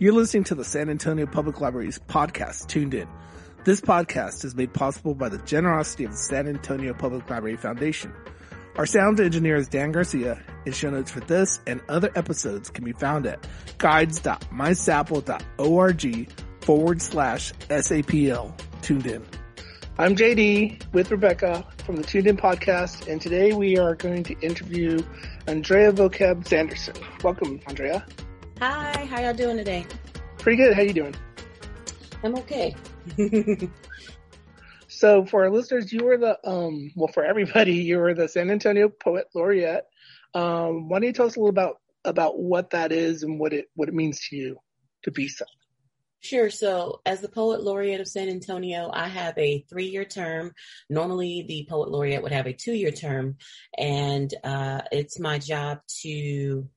You're listening to the San Antonio Public Library's podcast, Tuned In. This podcast is made possible by the generosity of the San Antonio Public Library Foundation. Our sound engineer is Dan Garcia, and show notes for this and other episodes can be found at guides.mysapl.org forward slash SAPL tuned in. I'm JD with Rebecca from the Tuned In podcast, and today we are going to interview Andrea Vocab Sanderson. Welcome, Andrea. Hi, how y'all doing today? Pretty good. How you doing? I'm okay. so for our listeners, you were the um well for everybody, you were the San Antonio Poet Laureate. Um, why don't you tell us a little about about what that is and what it what it means to you to be so? Sure. So, as the Poet Laureate of San Antonio, I have a three year term. Normally, the Poet Laureate would have a two year term, and uh, it's my job to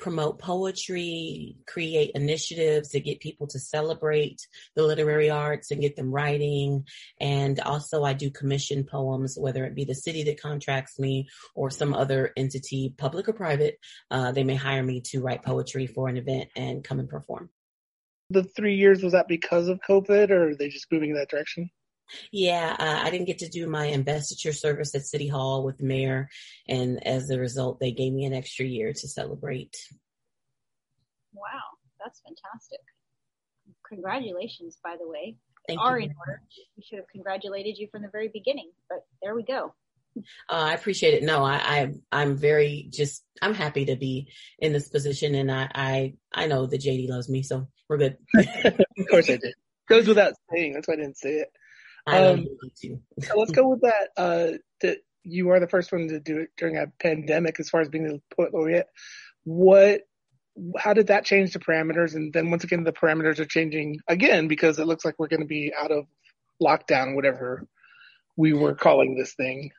promote poetry, create initiatives to get people to celebrate the literary arts and get them writing. And also I do commission poems, whether it be the city that contracts me or some other entity, public or private, uh, they may hire me to write poetry for an event and come and perform. The three years, was that because of COVID or are they just moving in that direction? Yeah, uh, I didn't get to do my investiture service at City Hall with the mayor, and as a result, they gave me an extra year to celebrate. Wow, that's fantastic! Congratulations, by the way. Thank are you. in order. We should have congratulated you from the very beginning, but there we go. Uh, I appreciate it. No, I, I am very just I'm happy to be in this position, and I I I know that JD loves me, so we're good. of course I did. Goes without saying. That's why I didn't say it. Um, so let's go with that. Uh, that you are the first one to do it during a pandemic, as far as being the poet laureate. What, how did that change the parameters? And then once again, the parameters are changing again because it looks like we're going to be out of lockdown, whatever we were calling this thing.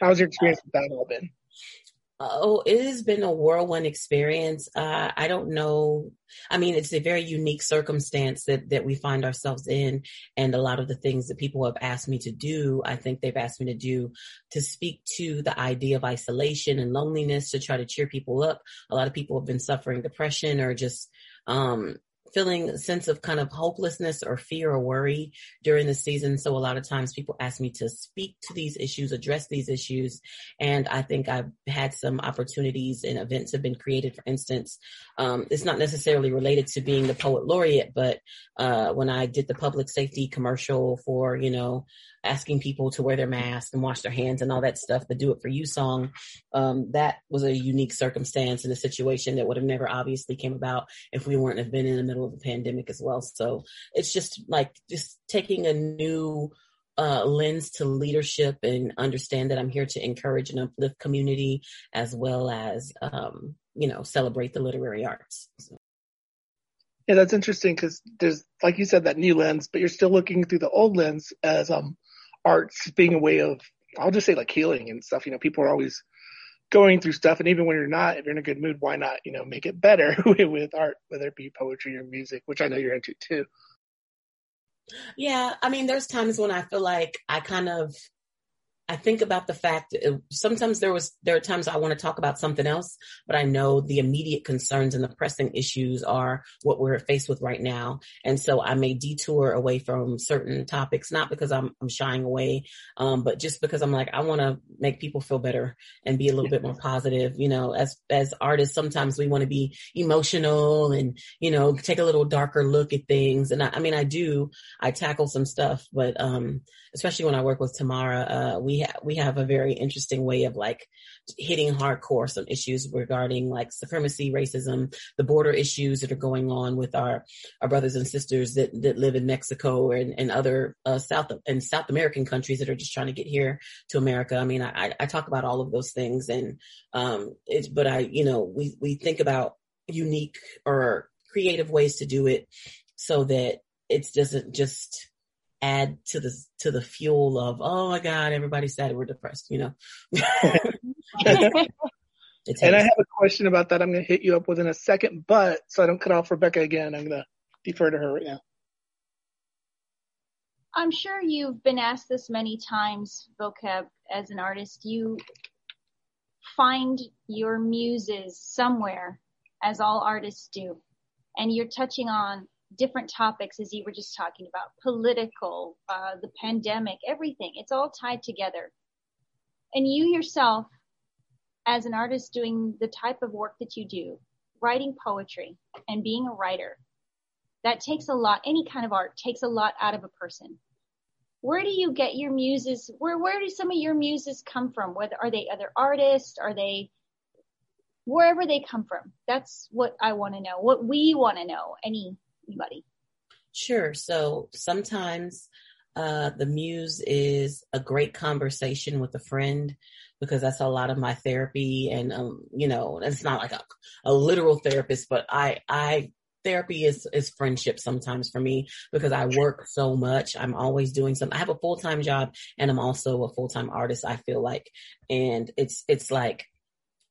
How's your experience with that all been? Oh, it has been a whirlwind experience. Uh, I don't know. I mean, it's a very unique circumstance that, that we find ourselves in. And a lot of the things that people have asked me to do, I think they've asked me to do to speak to the idea of isolation and loneliness to try to cheer people up. A lot of people have been suffering depression or just, um, feeling a sense of kind of hopelessness or fear or worry during the season. So a lot of times people ask me to speak to these issues, address these issues. And I think I've had some opportunities and events have been created. For instance, um, it's not necessarily related to being the poet laureate, but, uh, when I did the public safety commercial for, you know, asking people to wear their masks and wash their hands and all that stuff, the Do It For You song, um, that was a unique circumstance and a situation that would have never obviously came about if we weren't have been in the middle of a pandemic as well. So it's just like just taking a new uh, lens to leadership and understand that I'm here to encourage and uplift community as well as, um, you know, celebrate the literary arts. So. Yeah, that's interesting because there's, like you said, that new lens, but you're still looking through the old lens as um arts being a way of, I'll just say like healing and stuff. You know, people are always going through stuff, and even when you're not, if you're in a good mood, why not, you know, make it better with art, whether it be poetry or music, which I know you're into too. Yeah, I mean, there's times when I feel like I kind of I think about the fact that sometimes there was there are times I want to talk about something else, but I know the immediate concerns and the pressing issues are what we're faced with right now, and so I may detour away from certain topics, not because I'm I'm shying away, um, but just because I'm like I want to make people feel better and be a little bit more positive. You know, as as artists, sometimes we want to be emotional and you know take a little darker look at things, and I, I mean I do I tackle some stuff, but um, especially when I work with Tamara, uh, we we ha- we have a very interesting way of like hitting hardcore some issues regarding like supremacy, racism, the border issues that are going on with our our brothers and sisters that that live in Mexico and, and other uh, South and South American countries that are just trying to get here to America. I mean, I, I talk about all of those things, and um, it's but I you know we we think about unique or creative ways to do it so that it doesn't just add to the to the fuel of oh my god everybody's sad we're depressed you know? And i have a question about that. I'm going to hit you up within a second but so i don't cut off rebecca again i'm going to defer to her right now. I'm sure you've been asked this many times vocab as an artist you find your muses somewhere as all artists do and you're touching on different topics as you were just talking about political, uh, the pandemic, everything. It's all tied together. And you yourself, as an artist doing the type of work that you do, writing poetry and being a writer, that takes a lot, any kind of art takes a lot out of a person. Where do you get your muses? Where, where do some of your muses come from? Whether, are they other artists? Are they wherever they come from? That's what I want to know. What we want to know. Anybody? Sure. So sometimes uh, the muse is a great conversation with a friend because that's a lot of my therapy and um, you know it's not like a, a literal therapist but i i therapy is is friendship sometimes for me because I work so much. I'm always doing something. I have a full time job and I'm also a full time artist. I feel like, and it's it's like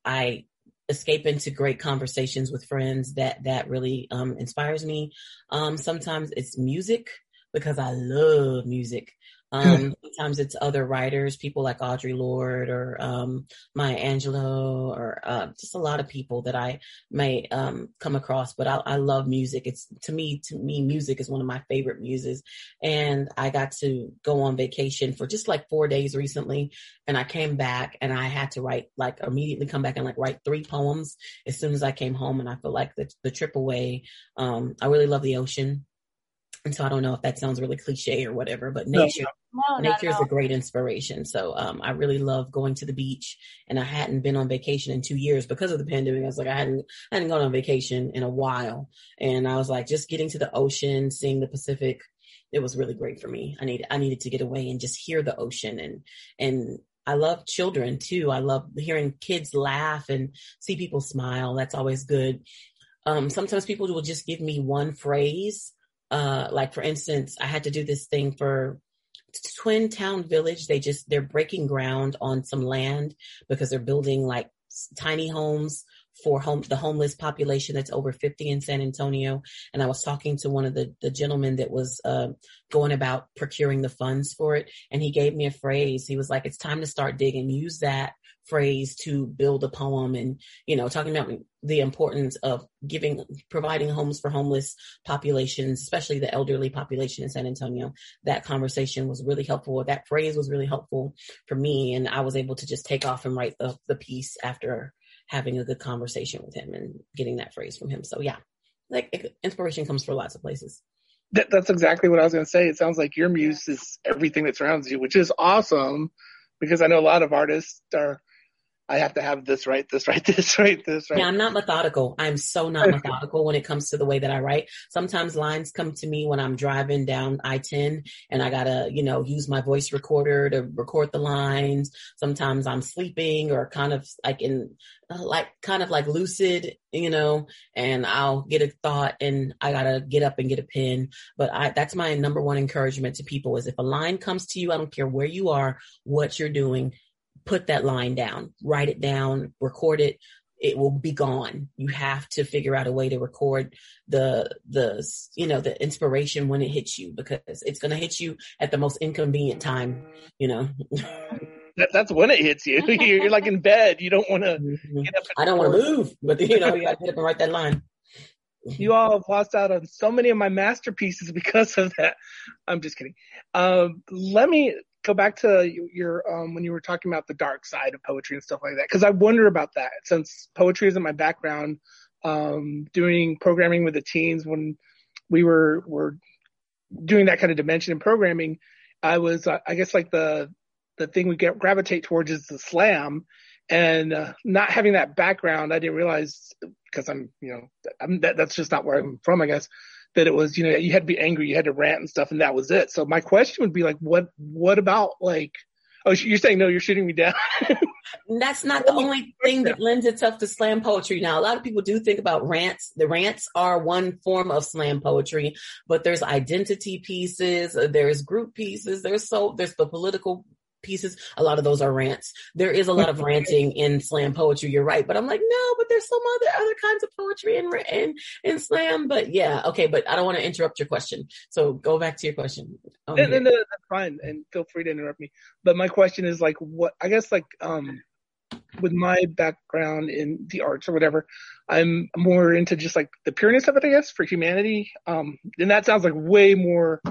I escape into great conversations with friends that that really um, inspires me. Um, sometimes it's music because I love music. Um, sometimes it's other writers, people like Audre Lorde or um, Maya Angelou or uh, just a lot of people that I may um, come across. But I, I, love music. It's to me, to me, music is one of my favorite muses. And I got to go on vacation for just like four days recently, and I came back and I had to write like immediately come back and like write three poems as soon as I came home. And I feel like the, the trip away. Um, I really love the ocean. And so I don't know if that sounds really cliche or whatever, but nature, no, nature is a great inspiration. So, um, I really love going to the beach and I hadn't been on vacation in two years because of the pandemic. I was like, I hadn't, I hadn't gone on vacation in a while. And I was like, just getting to the ocean, seeing the Pacific, it was really great for me. I needed, I needed to get away and just hear the ocean and, and I love children too. I love hearing kids laugh and see people smile. That's always good. Um, sometimes people will just give me one phrase uh, like for instance, I had to do this thing for Twin Town Village. They just, they're breaking ground on some land because they're building like tiny homes for home, the homeless population that's over 50 in San Antonio. And I was talking to one of the, the gentlemen that was, uh, going about procuring the funds for it. And he gave me a phrase. He was like, it's time to start digging. Use that phrase to build a poem and, you know, talking about the importance of giving, providing homes for homeless populations, especially the elderly population in San Antonio. That conversation was really helpful. That phrase was really helpful for me. And I was able to just take off and write the, the piece after having a good conversation with him and getting that phrase from him. So yeah, like inspiration comes from lots of places. That, that's exactly what I was going to say. It sounds like your muse is everything that surrounds you, which is awesome because I know a lot of artists are I have to have this right, this right, this right, this right. Yeah, I'm not methodical. I'm so not methodical when it comes to the way that I write. Sometimes lines come to me when I'm driving down I-10 and I gotta, you know, use my voice recorder to record the lines. Sometimes I'm sleeping or kind of like in, uh, like kind of like lucid, you know, and I'll get a thought and I gotta get up and get a pen. But I, that's my number one encouragement to people is if a line comes to you, I don't care where you are, what you're doing, put that line down, write it down, record it. It will be gone. You have to figure out a way to record the, the, you know, the inspiration when it hits you because it's going to hit you at the most inconvenient time, you know. that, that's when it hits you. You're like in bed. You don't want to mm-hmm. get up. I don't want to move, but you know, you got to get up and write that line. You all have lost out on so many of my masterpieces because of that. I'm just kidding. Um, let me go back to your um, when you were talking about the dark side of poetry and stuff like that because I wonder about that since poetry isn't my background. Um, doing programming with the teens when we were were doing that kind of dimension in programming, I was uh, I guess like the the thing we get gravitate towards is the slam, and uh, not having that background, I didn't realize because I'm you know I'm, that, that's just not where I'm from, I guess that it was, you know, you had to be angry, you had to rant and stuff, and that was it. So my question would be like, what, what about like, oh, you're saying no, you're shooting me down. That's not the only thing that lends itself to slam poetry. Now, a lot of people do think about rants. The rants are one form of slam poetry, but there's identity pieces, there's group pieces, there's so, there's the political pieces. A lot of those are rants. There is a lot of ranting in slam poetry. You're right, but I'm like, no, but there's some other other kinds of poetry in in in slam. But yeah, okay. But I don't want to interrupt your question. So go back to your question. no, no, no, that's fine, and feel free to interrupt me. But my question is like, what? I guess like um with my background in the arts or whatever, I'm more into just like the pureness of it, I guess, for humanity. Um, and that sounds like way more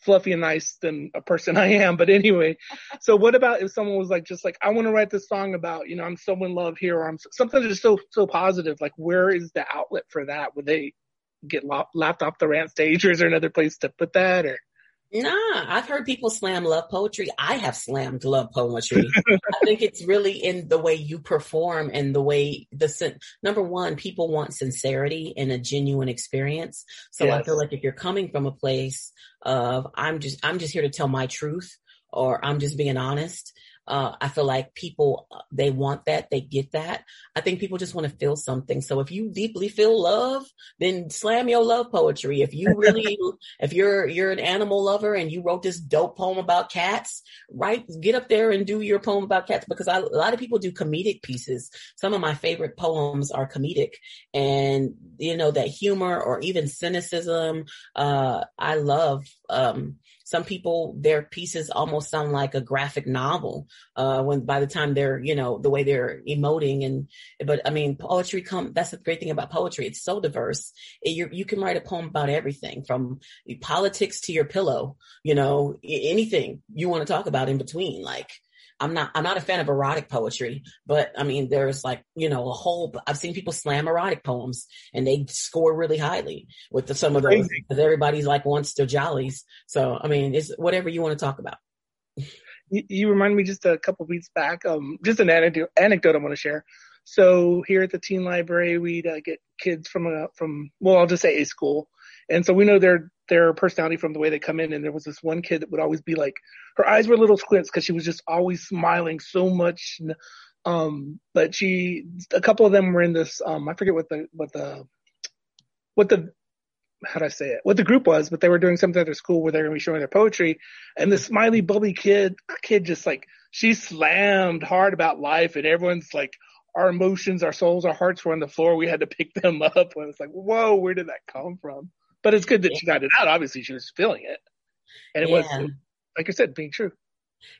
fluffy and nice than a person I am. But anyway, so what about if someone was like, just like, I want to write this song about, you know, I'm so in love here or I'm something just so, so positive. Like, where is the outlet for that? Would they get laughed off the rant stage or is there another place to put that or? Nah, I've heard people slam love poetry. I have slammed love poetry. I think it's really in the way you perform and the way the number one, people want sincerity and a genuine experience. So yes. I feel like if you're coming from a place of I'm just I'm just here to tell my truth or I'm just being honest, uh, I feel like people, uh, they want that, they get that. I think people just want to feel something. So if you deeply feel love, then slam your love poetry. If you really, if you're, you're an animal lover and you wrote this dope poem about cats, right? Get up there and do your poem about cats because I, a lot of people do comedic pieces. Some of my favorite poems are comedic and, you know, that humor or even cynicism. Uh, I love, um, some people, their pieces almost sound like a graphic novel, uh, when by the time they're, you know, the way they're emoting and, but I mean, poetry come, that's the great thing about poetry. It's so diverse. It, you can write a poem about everything from politics to your pillow, you know, anything you want to talk about in between. Like, I'm not, I'm not a fan of erotic poetry, but I mean, there's like, you know, a whole, I've seen people slam erotic poems and they score really highly with the, some of those because everybody's like wants their jollies. So, I mean, it's whatever you want to talk about. You, you remind me just a couple weeks back, um, just an anecdote, anecdote I want to share. So here at the teen library, we'd uh, get kids from a, from, well, I'll just say a school. And so we know their, their personality from the way they come in. And there was this one kid that would always be like, her eyes were little squints because she was just always smiling so much. Um, but she, a couple of them were in this, um, I forget what the, what the, what the, how do I say it? What the group was, but they were doing something at their school where they're going to be showing their poetry. And the smiley, bubbly kid, kid just like, she slammed hard about life and everyone's like, our emotions, our souls, our hearts were on the floor. We had to pick them up. And it's like, whoa, where did that come from? But it's good that she got it out. Obviously, she was feeling it, and it yeah. was, like I said, being true.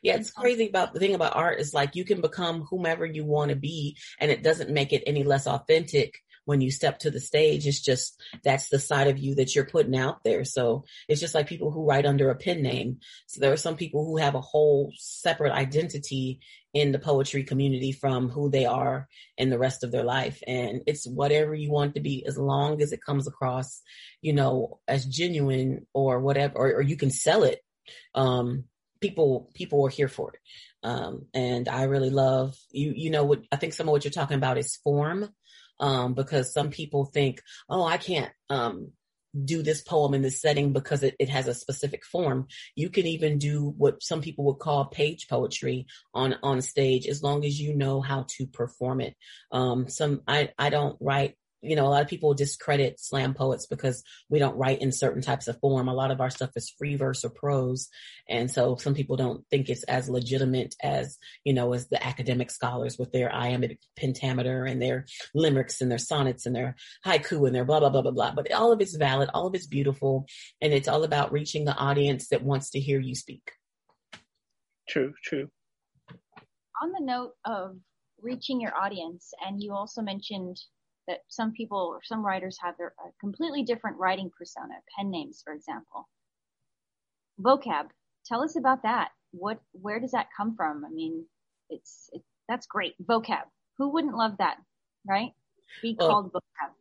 Yeah, it's crazy about the thing about art is like you can become whomever you want to be, and it doesn't make it any less authentic when you step to the stage. It's just that's the side of you that you're putting out there. So it's just like people who write under a pen name. So there are some people who have a whole separate identity in the poetry community from who they are in the rest of their life. And it's whatever you want to be as long as it comes across, you know, as genuine or whatever, or, or you can sell it. Um, people, people are here for it. Um, and I really love you, you know, what I think some of what you're talking about is form um, because some people think, oh, I can't um, do this poem in this setting because it, it has a specific form. You can even do what some people would call page poetry on on stage as long as you know how to perform it. Um, some I I don't write you know, a lot of people discredit slam poets because we don't write in certain types of form. A lot of our stuff is free verse or prose. And so some people don't think it's as legitimate as, you know, as the academic scholars with their iambic pentameter and their limericks and their sonnets and their haiku and their blah, blah, blah, blah, blah. But all of it's valid. All of it's beautiful. And it's all about reaching the audience that wants to hear you speak. True, true. On the note of reaching your audience, and you also mentioned that some people or some writers have their a completely different writing persona, pen names, for example. Vocab, tell us about that. What, where does that come from? I mean, it's, it, that's great. Vocab. Who wouldn't love that, right? Be well, called vocab.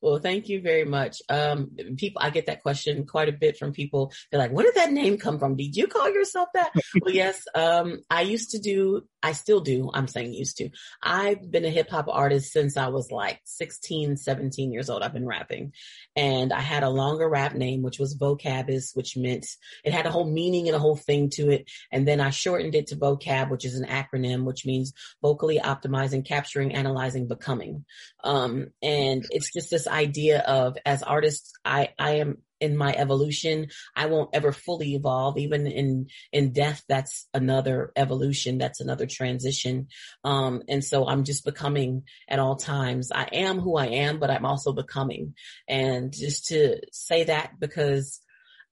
Well, thank you very much. Um, people, I get that question quite a bit from people. They're like, where did that name come from? Did you call yourself that? well, yes. Um, I used to do, I still do. I'm saying used to. I've been a hip hop artist since I was like 16, 17 years old. I've been rapping and I had a longer rap name, which was vocabis, which meant it had a whole meaning and a whole thing to it. And then I shortened it to vocab, which is an acronym, which means vocally optimizing, capturing, analyzing, becoming. Um, and it's just this idea of as artists, I, I am in my evolution. I won't ever fully evolve. Even in, in death, that's another evolution. That's another transition. Um, and so I'm just becoming at all times. I am who I am, but I'm also becoming. And just to say that because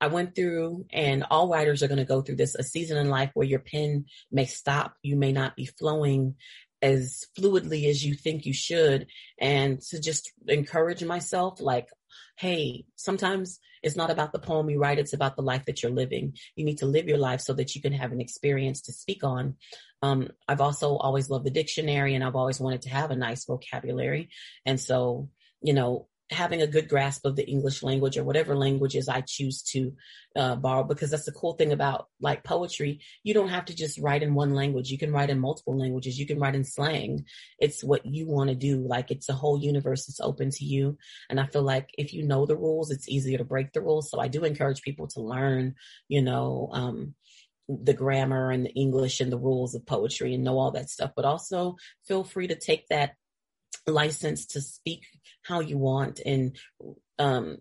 I went through and all writers are going to go through this, a season in life where your pen may stop. You may not be flowing as fluidly as you think you should and to just encourage myself like hey sometimes it's not about the poem you write it's about the life that you're living. You need to live your life so that you can have an experience to speak on. Um, i've also always loved the dictionary and i've always wanted to have a nice vocabulary. And so you know having a good grasp of the English language or whatever languages I choose to uh, borrow, because that's the cool thing about like poetry. You don't have to just write in one language. You can write in multiple languages. You can write in slang. It's what you want to do. Like it's a whole universe that's open to you. And I feel like if you know the rules, it's easier to break the rules. So I do encourage people to learn, you know, um, the grammar and the English and the rules of poetry and know all that stuff, but also feel free to take that license to speak how you want and um,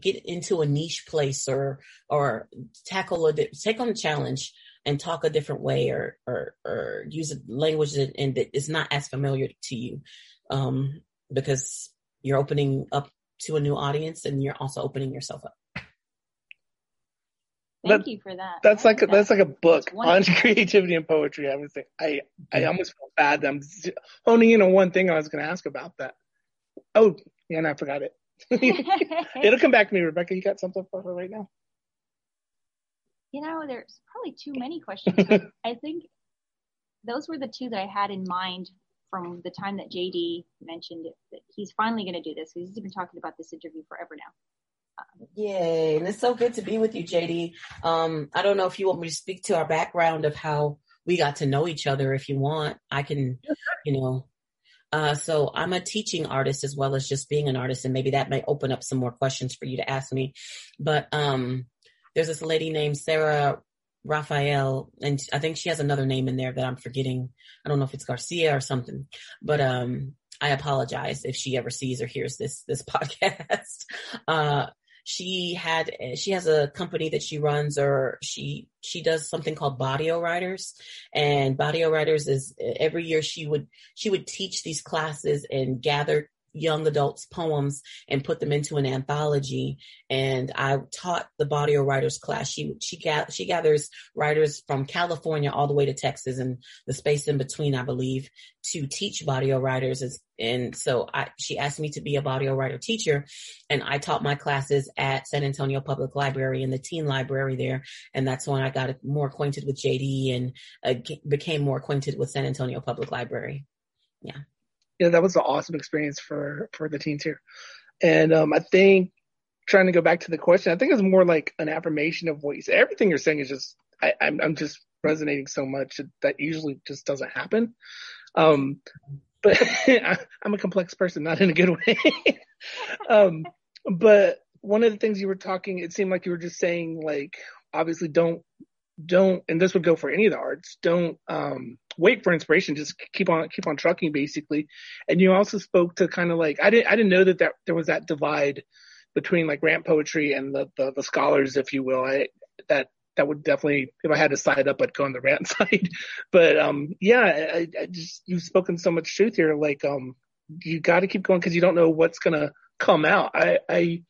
get into a niche place or or tackle a take on a challenge and talk a different way or or, or use a language that, and that is not as familiar to you um, because you're opening up to a new audience and you're also opening yourself up Thank that, you for that. That's like, a, that. that's like a book on creativity and poetry. I was think I I mm-hmm. almost felt bad. I'm honing in on one thing I was going to ask about that. Oh, yeah, and I forgot it. It'll come back to me, Rebecca. You got something for her right now? You know, there's probably too many questions. I think those were the two that I had in mind from the time that JD mentioned it, that he's finally going to do this. He's been talking about this interview forever now. Yay. And it's so good to be with you, JD. Um, I don't know if you want me to speak to our background of how we got to know each other. If you want, I can, you know. Uh, so I'm a teaching artist as well as just being an artist. And maybe that may open up some more questions for you to ask me. But, um, there's this lady named Sarah Rafael, and I think she has another name in there that I'm forgetting. I don't know if it's Garcia or something, but, um, I apologize if she ever sees or hears this, this podcast. Uh, she had she has a company that she runs or she she does something called Barrio Writers. And Barrio Writers is every year she would she would teach these classes and gather young adults poems and put them into an anthology. And I taught the Barrio Writers class. She she got she gathers writers from California all the way to Texas and the space in between, I believe, to teach Barrio Writers. And so I, she asked me to be a Barrio Writer teacher, and I taught my classes at San Antonio Public Library in the teen library there. And that's when I got more acquainted with JD and uh, became more acquainted with San Antonio Public Library. Yeah yeah, that was an awesome experience for for the teens here. And um, I think trying to go back to the question, I think it's more like an affirmation of what you say. Everything you're saying is just I, I'm I'm just resonating so much that usually just doesn't happen. Um, but I, am a complex person, not in a good way. um, but one of the things you were talking, it seemed like you were just saying like, obviously don't don't, and this would go for any of the arts, don't um, wait for inspiration. Just keep on, keep on trucking basically. And you also spoke to kind of like, I didn't, I didn't know that, that there was that divide between like rant poetry and the, the, the scholars, if you will. I, that, that would definitely, if I had to side up, I'd go on the rant side. but, um, yeah, I, I just, you've spoken so much truth here. Like, um, you got to keep going because you don't know what's to come out. I, I,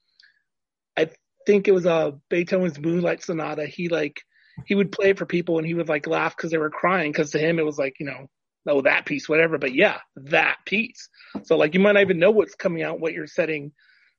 I think it was, uh, Beethoven's Moonlight Sonata. He like, he would play it for people and he would like laugh because they were crying because to him it was like you know oh that piece whatever. But yeah that piece. So like you might not even know what's coming out what you're setting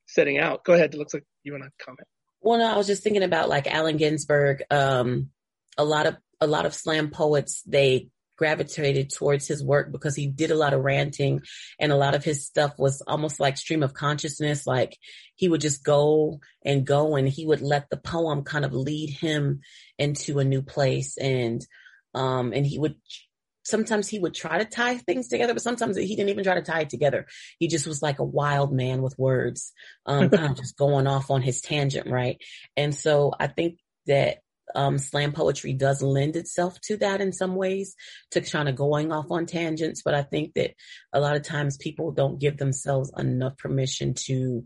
setting out. Go ahead. It looks like you want to comment. Well no i was just thinking about like allen ginsberg. Um a lot of a lot of slam poets they gravitated towards his work because he did a lot of ranting and a lot of his stuff was almost like stream of consciousness. Like he would just go and go and he would let the poem kind of lead him into a new place. And, um, and he would sometimes he would try to tie things together, but sometimes he didn't even try to tie it together. He just was like a wild man with words, um, kind of just going off on his tangent, right? And so I think that um, slam poetry does lend itself to that in some ways, to kind of going off on tangents. But I think that a lot of times people don't give themselves enough permission to,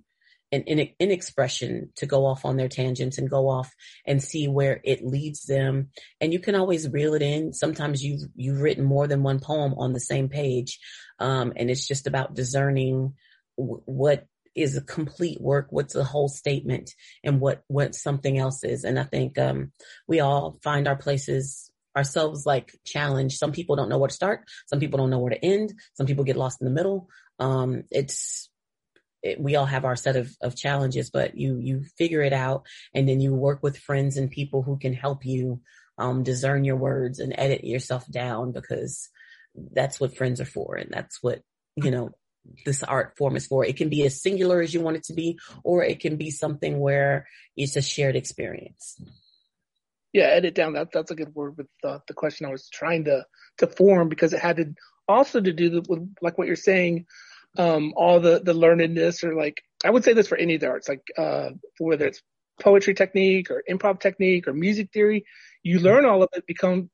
an in, in expression, to go off on their tangents and go off and see where it leads them. And you can always reel it in. Sometimes you've, you've written more than one poem on the same page. Um, and it's just about discerning w- what is a complete work, what's the whole statement, and what what something else is. And I think um, we all find our places ourselves like challenged. Some people don't know where to start. Some people don't know where to end. Some people get lost in the middle. Um, it's, it, we all have our set of, of challenges, but you, you figure it out and then you work with friends and people who can help you, um, discern your words and edit yourself down because that's what friends are for. And that's what, you know, this art form is for. It can be as singular as you want it to be, or it can be something where it's a shared experience. Yeah, edit down. That that's a good word with the, the question I was trying to to form because it had to also to do with like what you're saying, um, all the the learnedness or like I would say this for any of the arts, like uh, whether it's poetry technique or improv technique or music theory, you learn all of it become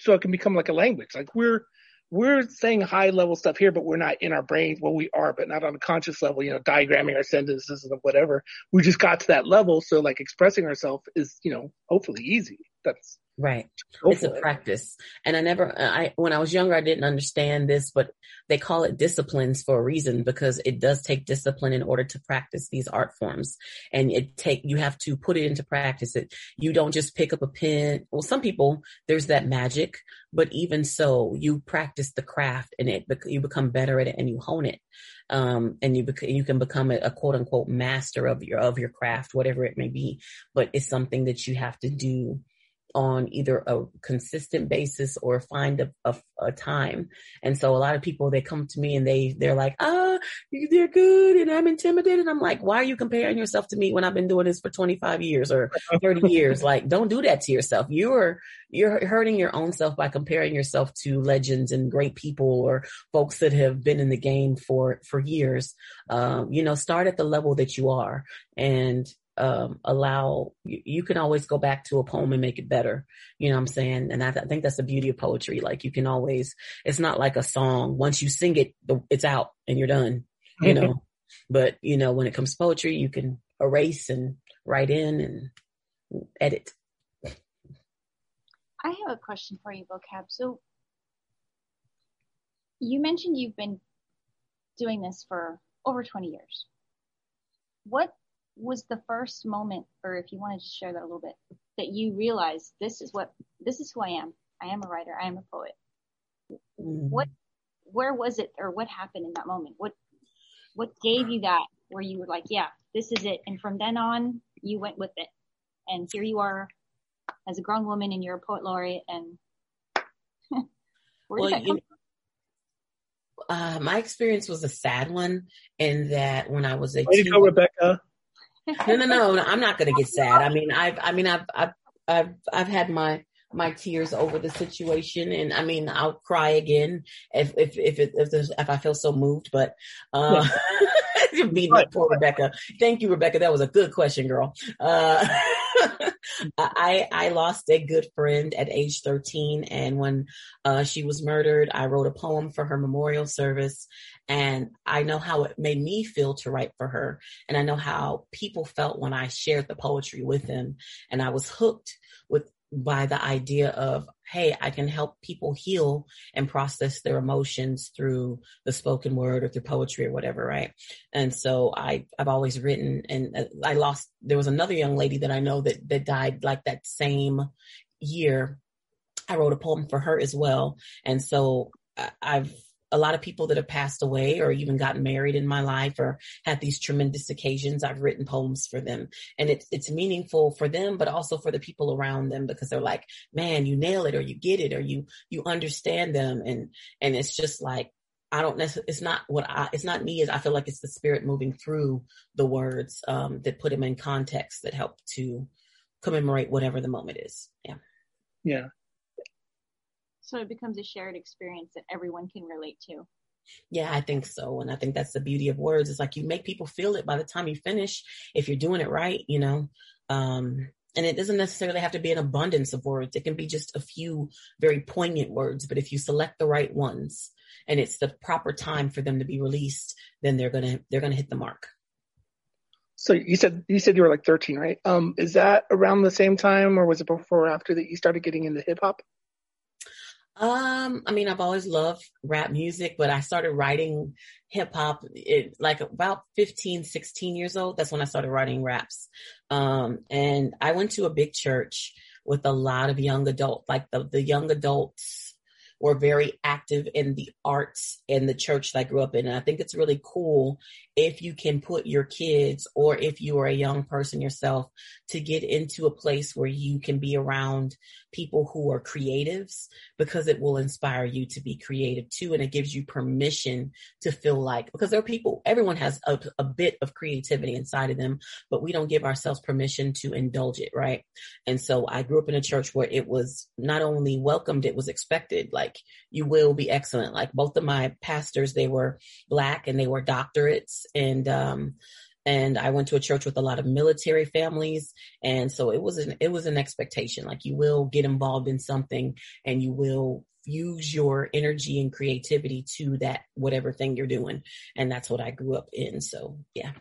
so it can become like a language. Like we're we're saying high level stuff here, but we're not in our brains. Well, we are, but not on a conscious level, you know, diagramming our sentences and whatever. We just got to that level. So like expressing ourselves is, you know, hopefully easy. That's Right. It's a practice. And I never, I, when I was younger, I didn't understand this, but they call it disciplines for a reason because it does take discipline in order to practice these art forms. And it take, you have to put it into practice. It, you don't just pick up a pen. Well, some people, there's that magic, but even so, you practice the craft and it, but you become better at it and you hone it. Um, and you, bec- you can become a, a quote unquote master of your, of your craft, whatever it may be, but it's something that you have to do on either a consistent basis or find a, a, a, time. And so a lot of people, they come to me and they, they're like, ah, they're good. And I'm intimidated. I'm like, why are you comparing yourself to me when I've been doing this for 25 years or 30 years? Like, don't do that to yourself. You're, you're hurting your own self by comparing yourself to legends and great people or folks that have been in the game for, for years. Um, you know, start at the level that you are and um, allow you, you, can always go back to a poem and make it better. You know what I'm saying? And I, th- I, think that's the beauty of poetry. Like you can always, it's not like a song. Once you sing it, it's out and you're done, you know, but you know, when it comes to poetry, you can erase and write in and edit. I have a question for you, vocab. So you mentioned you've been doing this for over 20 years. What was the first moment, or if you wanted to share that a little bit, that you realized this is what, this is who I am. I am a writer. I am a poet. Mm-hmm. What, where was it or what happened in that moment? What, what gave you that where you were like, yeah, this is it. And from then on, you went with it. And here you are as a grown woman and you're a poet laureate and where well, did that come uh, my experience was a sad one in that when I was a Way to go, Rebecca no, no, no, no. I'm not going to get sad. I mean, I've, I mean, I've, I've, I've, I've had my, my tears over the situation. And I mean, I'll cry again if, if, if, it, if, if I feel so moved, but, uh, up poor Rebecca. Thank you, Rebecca. That was a good question, girl. Uh, I, I lost a good friend at age 13. And when, uh, she was murdered, I wrote a poem for her memorial service. And I know how it made me feel to write for her. And I know how people felt when I shared the poetry with them. And I was hooked with by the idea of, hey, I can help people heal and process their emotions through the spoken word or through poetry or whatever, right? And so I, I've always written and uh, I lost, there was another young lady that I know that, that died like that same year. I wrote a poem for her as well. And so I've a lot of people that have passed away or even gotten married in my life or had these tremendous occasions, I've written poems for them. And it's, it's meaningful for them, but also for the people around them because they're like, man, you nail it or you get it or you, you understand them. And, and it's just like, I don't necessarily, it's not what I, it's not me. I feel like it's the spirit moving through the words, um, that put them in context that help to commemorate whatever the moment is. Yeah. Yeah. So it becomes a shared experience that everyone can relate to. Yeah, I think so. And I think that's the beauty of words. It's like you make people feel it by the time you finish, if you're doing it right, you know. Um, and it doesn't necessarily have to be an abundance of words. It can be just a few very poignant words. But if you select the right ones and it's the proper time for them to be released, then they're gonna they're gonna hit the mark. So you said you said you were like 13, right? Um, is that around the same time, or was it before or after that you started getting into hip hop? Um, I mean, I've always loved rap music, but I started writing hip hop like about 15, 16 years old. That's when I started writing raps. Um, and I went to a big church with a lot of young adult, like the, the young adults were very active in the arts in the church that I grew up in. And I think it's really cool if you can put your kids or if you are a young person yourself to get into a place where you can be around people who are creatives because it will inspire you to be creative too. And it gives you permission to feel like, because there are people, everyone has a, a bit of creativity inside of them, but we don't give ourselves permission to indulge it. Right. And so I grew up in a church where it was not only welcomed, it was expected. Like you will be excellent. Like both of my pastors, they were black and they were doctorates and um, and I went to a church with a lot of military families, and so it was an it was an expectation. Like you will get involved in something, and you will use your energy and creativity to that whatever thing you're doing, and that's what I grew up in. So yeah,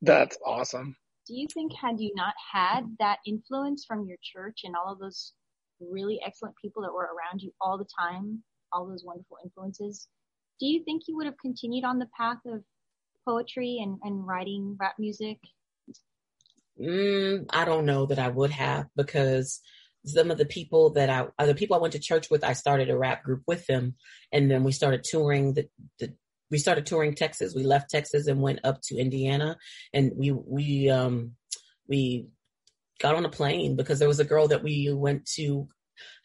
that's awesome. Do you think had you not had that influence from your church and all of those really excellent people that were around you all the time, all those wonderful influences, do you think you would have continued on the path of poetry and, and writing rap music? Mm, I don't know that I would have because some of the people that I, uh, the people I went to church with, I started a rap group with them, and then we started touring the, the we started touring Texas. We left Texas and went up to Indiana, and we we um we got on a plane because there was a girl that we went to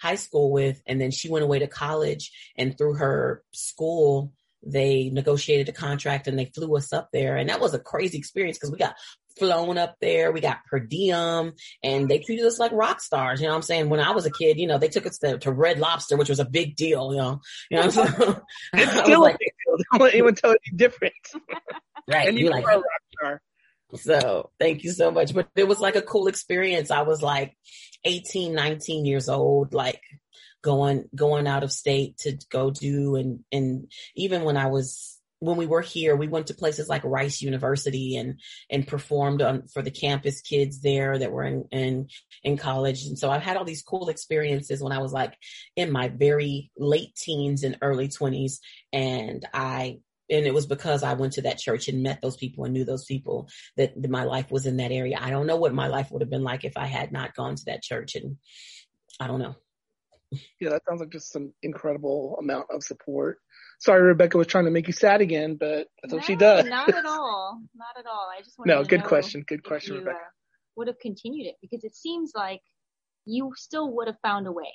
high school with, and then she went away to college, and through her school they negotiated a contract and they flew us up there. And that was a crazy experience because we got flown up there. We got per diem and they treated us like rock stars. You know what I'm saying? When I was a kid, you know, they took us to, to Red Lobster, which was a big deal, you know. You know what I'm saying? it's still like, a big deal. Anyone tell you different. Right. and you like, are a rock star. So thank you so much. But it was like a cool experience. I was like 18, 19 years old, like going going out of state to go do and and even when I was when we were here, we went to places like Rice University and and performed on for the campus kids there that were in in in college. And so I've had all these cool experiences when I was like in my very late teens and early twenties, and I and it was because I went to that church and met those people and knew those people that, that my life was in that area. I don't know what my life would have been like if I had not gone to that church, and I don't know. Yeah, that sounds like just some incredible amount of support. Sorry, Rebecca was trying to make you sad again, but that's no, what she does. Not at all. Not at all. I just want no. To good question. Good question, you, Rebecca. Uh, would have continued it because it seems like you still would have found a way.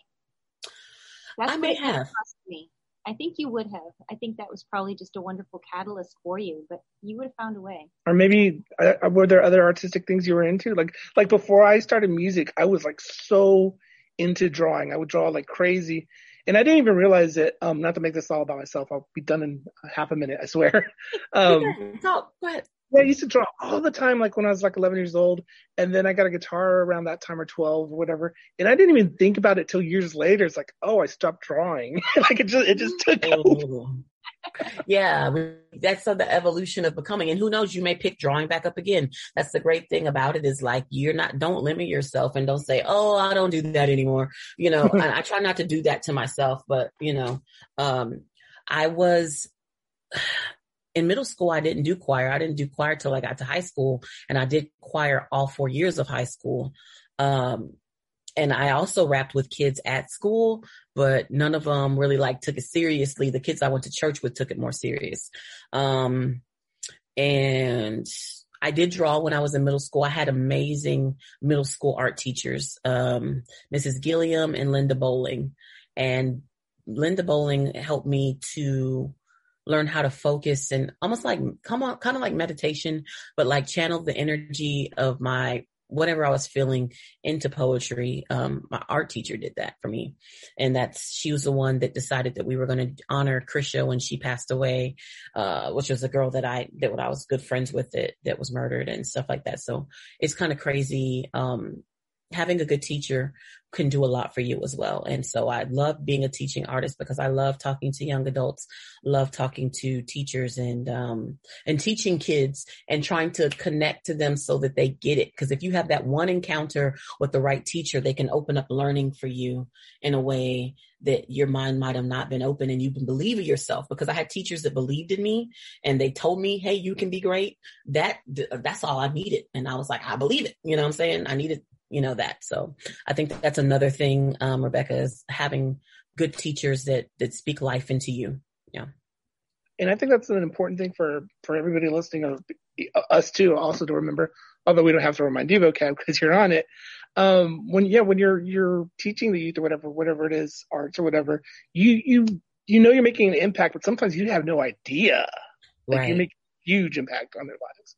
That's I may have. Me. I think you would have. I think that was probably just a wonderful catalyst for you, but you would have found a way. Or maybe uh, were there other artistic things you were into? Like like before I started music, I was like so into drawing. I would draw like crazy. And I didn't even realize it. Um, not to make this all about myself. I'll be done in half a minute, I swear. Um, no, go Yeah, I used to draw all the time, like when I was like 11 years old. And then I got a guitar around that time or 12 or whatever. And I didn't even think about it till years later. It's like, oh, I stopped drawing. like it just, it just took oh. over yeah, that's the evolution of becoming. And who knows, you may pick drawing back up again. That's the great thing about it is like, you're not, don't limit yourself and don't say, oh, I don't do that anymore. You know, I, I try not to do that to myself, but you know, um, I was, in middle school, I didn't do choir. I didn't do choir till I got to high school and I did choir all four years of high school. Um, and I also rapped with kids at school, but none of them really like took it seriously. The kids I went to church with took it more serious. Um, and I did draw when I was in middle school. I had amazing middle school art teachers, um, Mrs. Gilliam and Linda Bowling. And Linda Bowling helped me to learn how to focus and almost like come on, kind of like meditation, but like channel the energy of my whatever I was feeling into poetry. Um, my art teacher did that for me. And that's, she was the one that decided that we were going to honor Krisha when she passed away, uh, which was a girl that I, that I was good friends with that, that was murdered and stuff like that. So it's kind of crazy. Um, having a good teacher can do a lot for you as well. And so I love being a teaching artist because I love talking to young adults, love talking to teachers and, um, and teaching kids and trying to connect to them so that they get it. Cause if you have that one encounter with the right teacher, they can open up learning for you in a way that your mind might have not been open and you can believe in yourself because I had teachers that believed in me and they told me, Hey, you can be great. That, that's all I needed. And I was like, I believe it. You know what I'm saying? I needed you know, that. So I think that's another thing, um, Rebecca is having good teachers that, that speak life into you. Yeah. And I think that's an important thing for, for everybody listening or us too, also to remember, although we don't have to remind you vocab because you're on it. Um, when, yeah, when you're, you're teaching the youth or whatever, whatever it is, arts or whatever, you, you, you know, you're making an impact, but sometimes you have no idea. Like right. you make huge impact on their lives.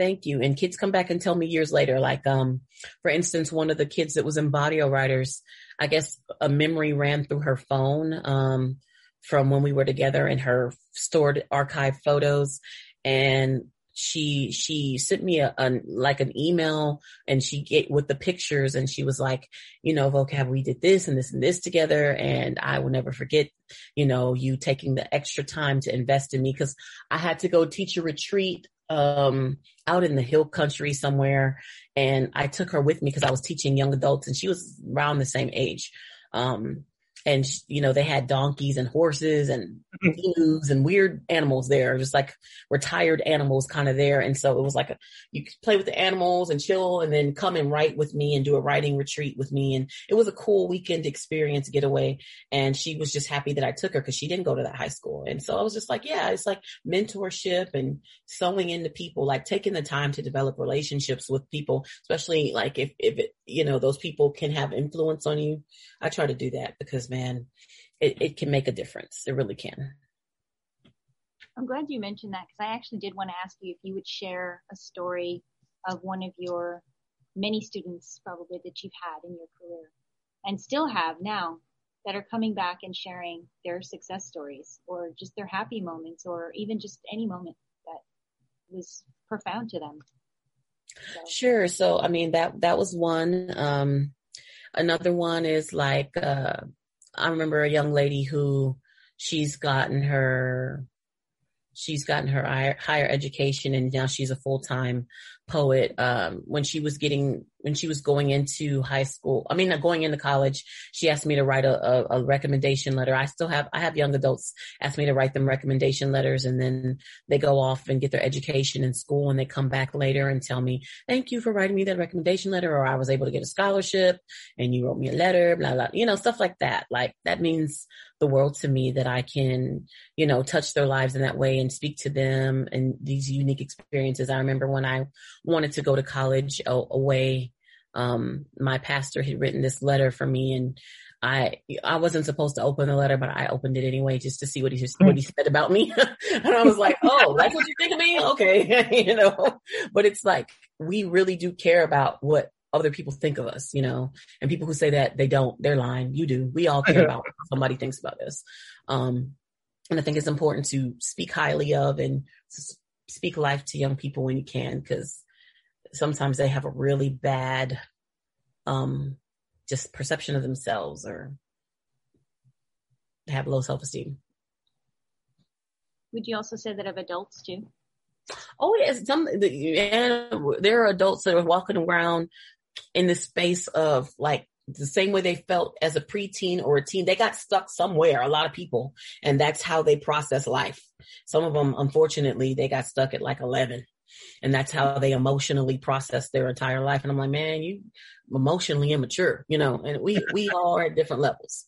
Thank you. And kids come back and tell me years later, like, um, for instance, one of the kids that was in Barrio Writers, I guess a memory ran through her phone, um, from when we were together and her stored archive photos. And she she sent me a, a, like an email and she get with the pictures and she was like you know vocab we did this and this and this together and i will never forget you know you taking the extra time to invest in me because i had to go teach a retreat um out in the hill country somewhere and i took her with me because i was teaching young adults and she was around the same age. Um and you know they had donkeys and horses and mm-hmm. and weird animals there just like retired animals kind of there. And so it was like a, you could play with the animals and chill and then come and write with me and do a writing retreat with me. And it was a cool weekend experience getaway and she was just happy that I took her because she didn't go to that high school. And so I was just like yeah it's like mentorship and sowing into people like taking the time to develop relationships with people especially like if if it you know those people can have influence on you I try to do that because man, it, it can make a difference. It really can. I'm glad you mentioned that because I actually did want to ask you if you would share a story of one of your many students probably that you've had in your career and still have now that are coming back and sharing their success stories or just their happy moments or even just any moment that was profound to them. Sure. So, I mean, that, that was one. Um, another one is like, uh, I remember a young lady who she's gotten her she's gotten her higher education and now she's a full-time poet um, when she was getting when she was going into high school i mean going into college she asked me to write a, a, a, recommendation letter i still have i have young adults ask me to write them recommendation letters and then they go off and get their education in school and they come back later and tell me thank you for writing me that recommendation letter or i was able to get a scholarship and you wrote me a letter blah blah you know stuff like that like that means the world to me that i can you know touch their lives in that way and speak to them and these unique experiences i remember when i wanted to go to college away. Um, my pastor had written this letter for me and I, I wasn't supposed to open the letter, but I opened it anyway just to see what he, what he said about me. and I was like, oh, that's what you think of me? Okay. you know, but it's like, we really do care about what other people think of us, you know, and people who say that they don't, they're lying. You do. We all care about what somebody thinks about us. Um, and I think it's important to speak highly of and speak life to young people when you can, because sometimes they have a really bad um just perception of themselves or have low self-esteem would you also say that of adults too oh yes some and there are adults that are walking around in the space of like the same way they felt as a preteen or a teen. They got stuck somewhere, a lot of people, and that's how they process life. Some of them, unfortunately, they got stuck at like 11 and that's how they emotionally process their entire life. And I'm like, man, you emotionally immature, you know, and we, we all are at different levels.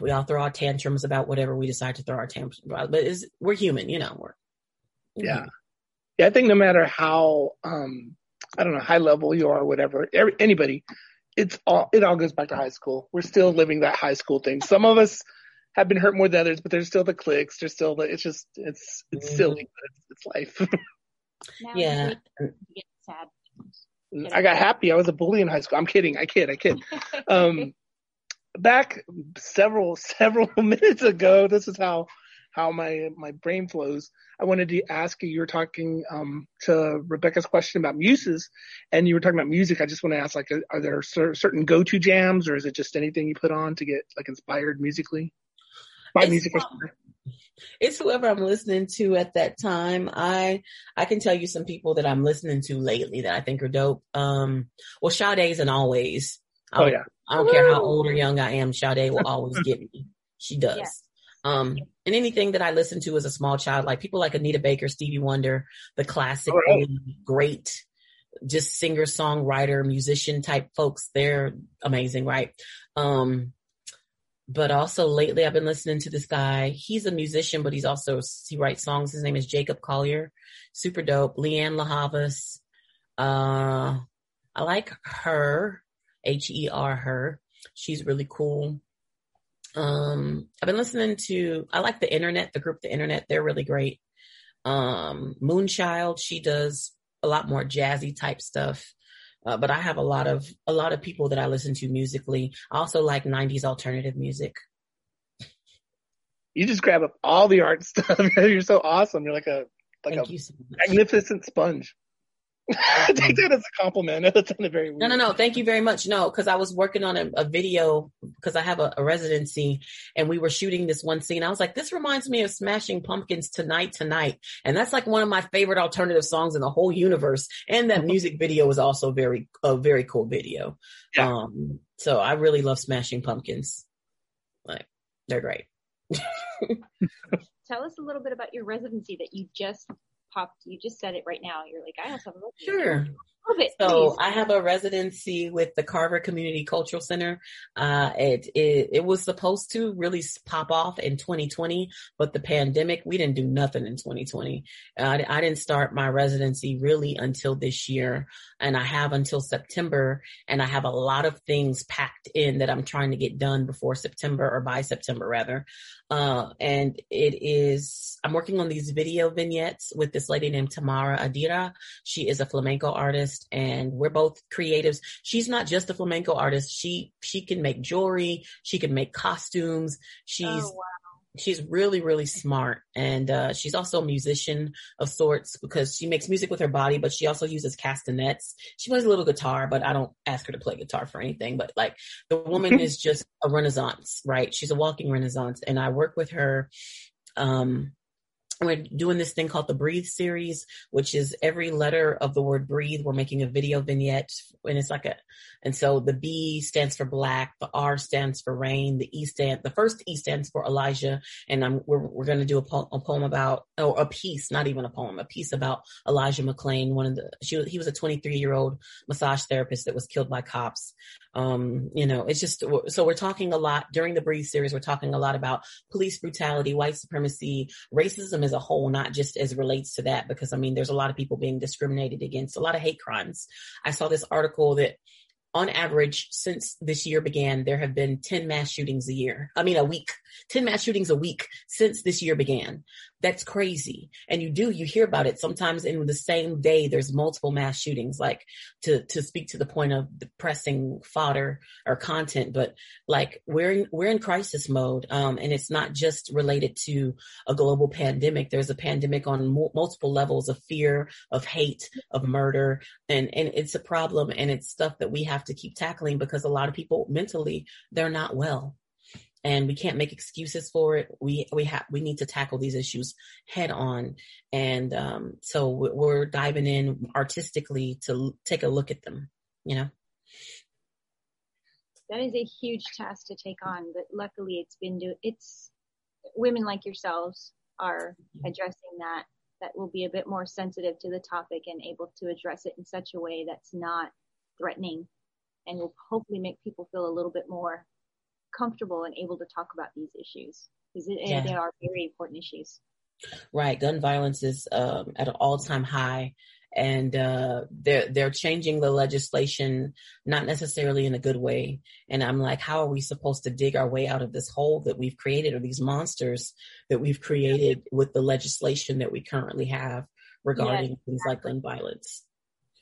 We all throw our tantrums about whatever we decide to throw our tantrums about, but is we're human, you know, we're, yeah. Human. Yeah. I think no matter how, um, I don't know, high level you are, whatever, every, anybody, it's all, it all goes back to high school. We're still living that high school thing. Some of us, have been hurt more than others, but there's still the clicks. There's still the, it's just, it's, it's mm-hmm. silly, but it's, it's life. yeah. sad. I got happy. I was a bully in high school. I'm kidding. I kid. I kid. Um, back several, several minutes ago, this is how, how my, my brain flows. I wanted to ask you, you were talking, um, to Rebecca's question about muses and you were talking about music. I just want to ask, like, are there certain go-to jams or is it just anything you put on to get like inspired musically? By music it's whoever I'm listening to at that time. I I can tell you some people that I'm listening to lately that I think are dope. Um, well, Sade isn't always. Oh yeah. I don't Woo! care how old or young I am. Sade will always get me. She does. Yes. Um, and anything that I listened to as a small child, like people like Anita Baker, Stevie Wonder, the classic, right. great just singer, songwriter, musician type folks. They're amazing, right? Um, but also lately I've been listening to this guy. He's a musician, but he's also, he writes songs. His name is Jacob Collier. Super dope. Lianne La Havas. Uh, I like her, H-E-R her. She's really cool. Um, I've been listening to, I like the internet, the group, the internet. They're really great. Um, Moonchild, she does a lot more jazzy type stuff. Uh, but I have a lot of a lot of people that I listen to musically. I also like '90s alternative music. You just grab up all the art stuff. You're so awesome. You're like a like Thank a so magnificent sponge. take that as a compliment. That sounded very weird. No, no, no. Thank you very much. No, because I was working on a, a video because I have a, a, residency and we were shooting this one scene. I was like, this reminds me of Smashing Pumpkins Tonight Tonight. And that's like one of my favorite alternative songs in the whole universe. And that music video was also very, a very cool video. Yeah. Um, so I really love Smashing Pumpkins. Like, they're great. Tell us a little bit about your residency that you just popped, you just said it right now. You're like, I also have a Sure. It, so please. I have a residency with the Carver Community Cultural Center. Uh, it, it, it was supposed to really pop off in 2020, but the pandemic, we didn't do nothing in 2020. Uh, I, I didn't start my residency really until this year and I have until September and I have a lot of things packed in that I'm trying to get done before September or by September rather. Uh, and it is, I'm working on these video vignettes with this lady named Tamara Adira. She is a flamenco artist and we're both creatives. She's not just a flamenco artist. She, she can make jewelry. She can make costumes. She's, oh, wow she's really really smart and uh, she's also a musician of sorts because she makes music with her body but she also uses castanets she plays a little guitar but i don't ask her to play guitar for anything but like the woman is just a renaissance right she's a walking renaissance and i work with her um we're doing this thing called the breathe series which is every letter of the word breathe we're making a video vignette and it's like a and so the b stands for black the r stands for rain the e stand the first e stands for elijah and i'm we're, we're going to do a, po- a, poem about or a piece not even a poem a piece about elijah mcclain one of the she he was a 23 year old massage therapist that was killed by cops um you know it's just so we're talking a lot during the breathe series we're talking a lot about police brutality white supremacy racism as a whole, not just as relates to that, because I mean, there's a lot of people being discriminated against, a lot of hate crimes. I saw this article that on average, since this year began, there have been 10 mass shootings a year. I mean, a week, 10 mass shootings a week since this year began. That's crazy. And you do, you hear about it sometimes in the same day, there's multiple mass shootings, like to, to speak to the point of depressing fodder or content, but like we're in, we're in crisis mode. Um, and it's not just related to a global pandemic. There's a pandemic on multiple levels of fear, of hate, of murder. And, and it's a problem and it's stuff that we have to keep tackling because a lot of people mentally, they're not well and we can't make excuses for it. We we have we need to tackle these issues head on, and um, so we're diving in artistically to take a look at them. You know, that is a huge task to take on, but luckily it's been do it's women like yourselves are addressing that that will be a bit more sensitive to the topic and able to address it in such a way that's not threatening and will hopefully make people feel a little bit more comfortable and able to talk about these issues because yeah. they are very important issues. Right. Gun violence is um, at an all time high and uh, they're they're changing the legislation not necessarily in a good way and i'm like how are we supposed to dig our way out of this hole that we've created or these monsters that we've created with the legislation that we currently have regarding things like gun violence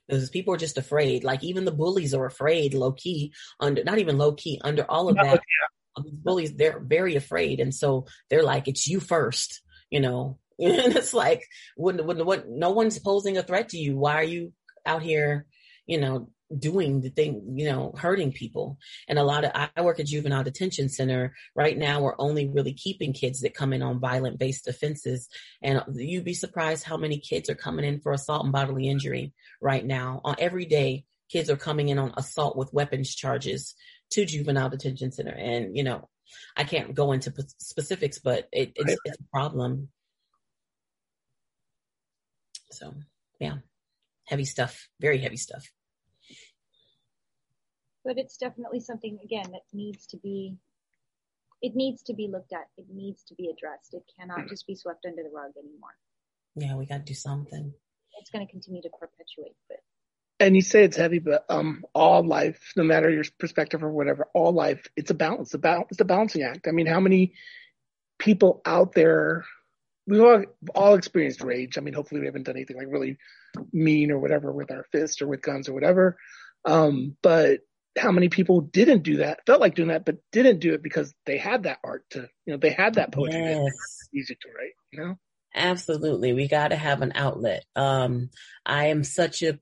because people are just afraid. Like even the bullies are afraid, low key, under not even low key, under all of no, that. Yeah. Bullies, they're very afraid, and so they're like, "It's you first, you know. and it's like, when when what? No one's posing a threat to you. Why are you out here, you know, doing the thing, you know, hurting people. And a lot of, I work at juvenile detention center. Right now, we're only really keeping kids that come in on violent based offenses. And you'd be surprised how many kids are coming in for assault and bodily injury right now. On every day, kids are coming in on assault with weapons charges to juvenile detention center. And, you know, I can't go into specifics, but it, it's, it's a problem. So, yeah heavy stuff, very heavy stuff. But it's definitely something again that needs to be it needs to be looked at. It needs to be addressed. It cannot just be swept under the rug anymore. Yeah, we got to do something. It's going to continue to perpetuate, but and you say it's heavy, but um, all life, no matter your perspective or whatever, all life, it's a balance. A balance, it's a balancing act. I mean, how many people out there? We've all, all experienced rage. I mean, hopefully we haven't done anything like really mean or whatever with our fists or with guns or whatever. Um, but how many people didn't do that, felt like doing that, but didn't do it because they had that art to, you know, they had that poetry. Yes. Easy to write, you know? Absolutely. We got to have an outlet. Um, I am such a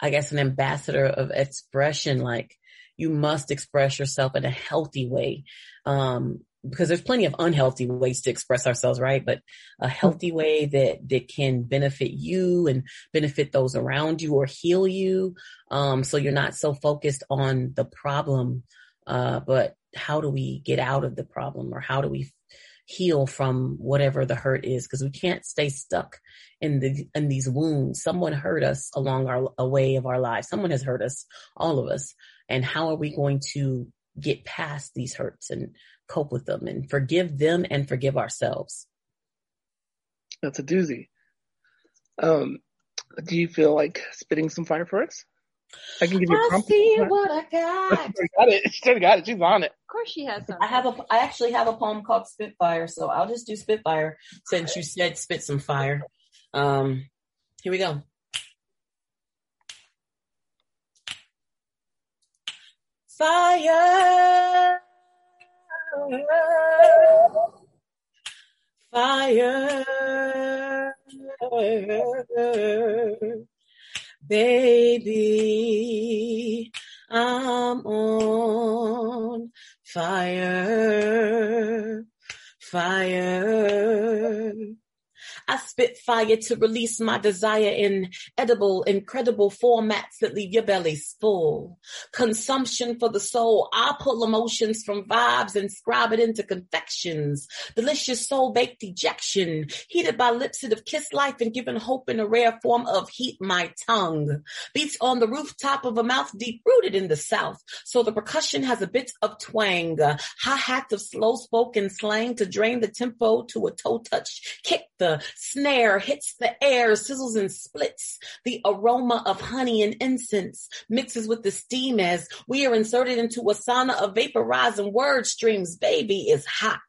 I guess, an ambassador of expression. Like you must express yourself in a healthy way. Um, because there's plenty of unhealthy ways to express ourselves, right? But a healthy way that, that can benefit you and benefit those around you or heal you. Um, so you're not so focused on the problem, uh, but how do we get out of the problem or how do we heal from whatever the hurt is because we can't stay stuck in the in these wounds someone hurt us along our a way of our lives someone has hurt us all of us and how are we going to get past these hurts and cope with them and forgive them and forgive ourselves that's a doozy um do you feel like spitting some fire for us I can give you a prompt. see what I got. she got it. She got it. She's on it. Of course she has some. I have a, I actually have a poem called Spitfire, so I'll just do Spitfire since you said spit some fire. Um, here we go. Fire. Fire baby, I'm on fire, fire. I spit fire to release my desire in edible, incredible formats that leave your bellies full. Consumption for the soul. I pull emotions from vibes and scribe it into confections. Delicious soul baked ejection. Heated by lips that have kissed life and given hope in a rare form of heat my tongue. Beats on the rooftop of a mouth deep rooted in the south. So the percussion has a bit of twang. Hi-hat of slow spoken slang to drain the tempo to a toe touch. Kick the snare hits the air, sizzles and splits. The aroma of honey and incense mixes with the steam as we are inserted into a sauna of vaporizing word streams. Baby is hot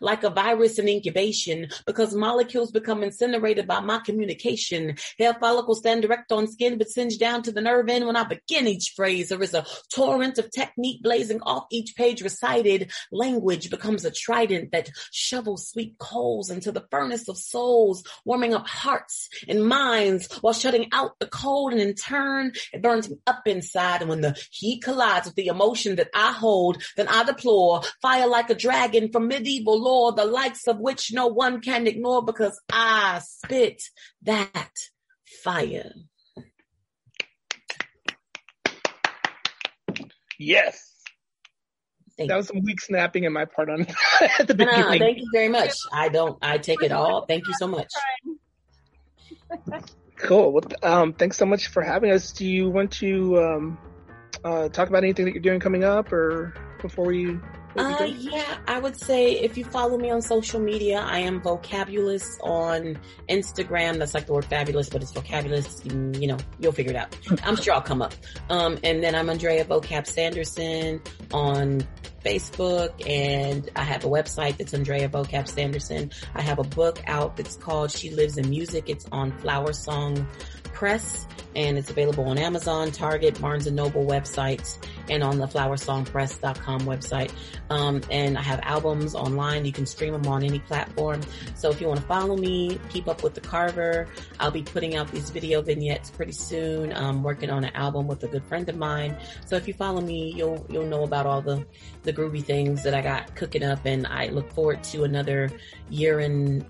like a virus in incubation because molecules become incinerated by my communication. Hair follicles stand direct on skin but singe down to the nerve end when I begin each phrase. There is a torrent of technique blazing off each page recited. Language becomes a trident that shovels sweet coals into the furnace of souls, warming up hearts and minds while shutting out the cold and in turn it burns me up inside. And when the heat collides with the emotion that I hold, then I deplore fire like a dragon from medieval lore, the likes of which no one can ignore because I spit that fire. Yes. Thank that was some weak snapping in my part on at the beginning. No, thank you very much. I don't. I take it all. Thank you so much. cool. Well, um, thanks so much for having us. Do you want to um, uh, talk about anything that you're doing coming up, or before we uh, yeah, I would say if you follow me on social media, I am Vocabulous on Instagram. That's like the word fabulous, but it's Vocabulous. You, you know, you'll figure it out. I'm sure I'll come up. Um, and then I'm Andrea Vocab Sanderson on Facebook and I have a website that's Andrea Vocab Sanderson. I have a book out that's called She Lives in Music. It's on Flower Song Press and it's available on Amazon, Target, Barnes and Noble websites, and on the flowersongpress.com website. Um, and I have albums online. You can stream them on any platform. So if you want to follow me, keep up with the Carver. I'll be putting out these video vignettes pretty soon. I'm working on an album with a good friend of mine. So if you follow me, you'll, you'll know about all the, the groovy things that I got cooking up. And I look forward to another year and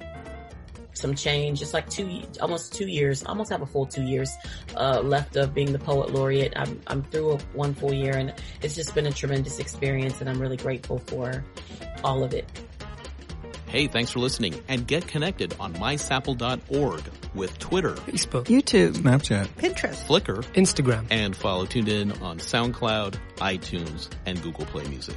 some change. It's like two, almost two years, almost have a full two years uh, left of being the poet laureate. I'm I'm through one full year, and it's just been a tremendous experience, and I'm really grateful for all of it. Hey, thanks for listening and get connected on mysapl.org with Twitter, Facebook, YouTube, Snapchat, Pinterest, Flickr, Instagram, and follow Tuned In on SoundCloud, iTunes, and Google Play Music.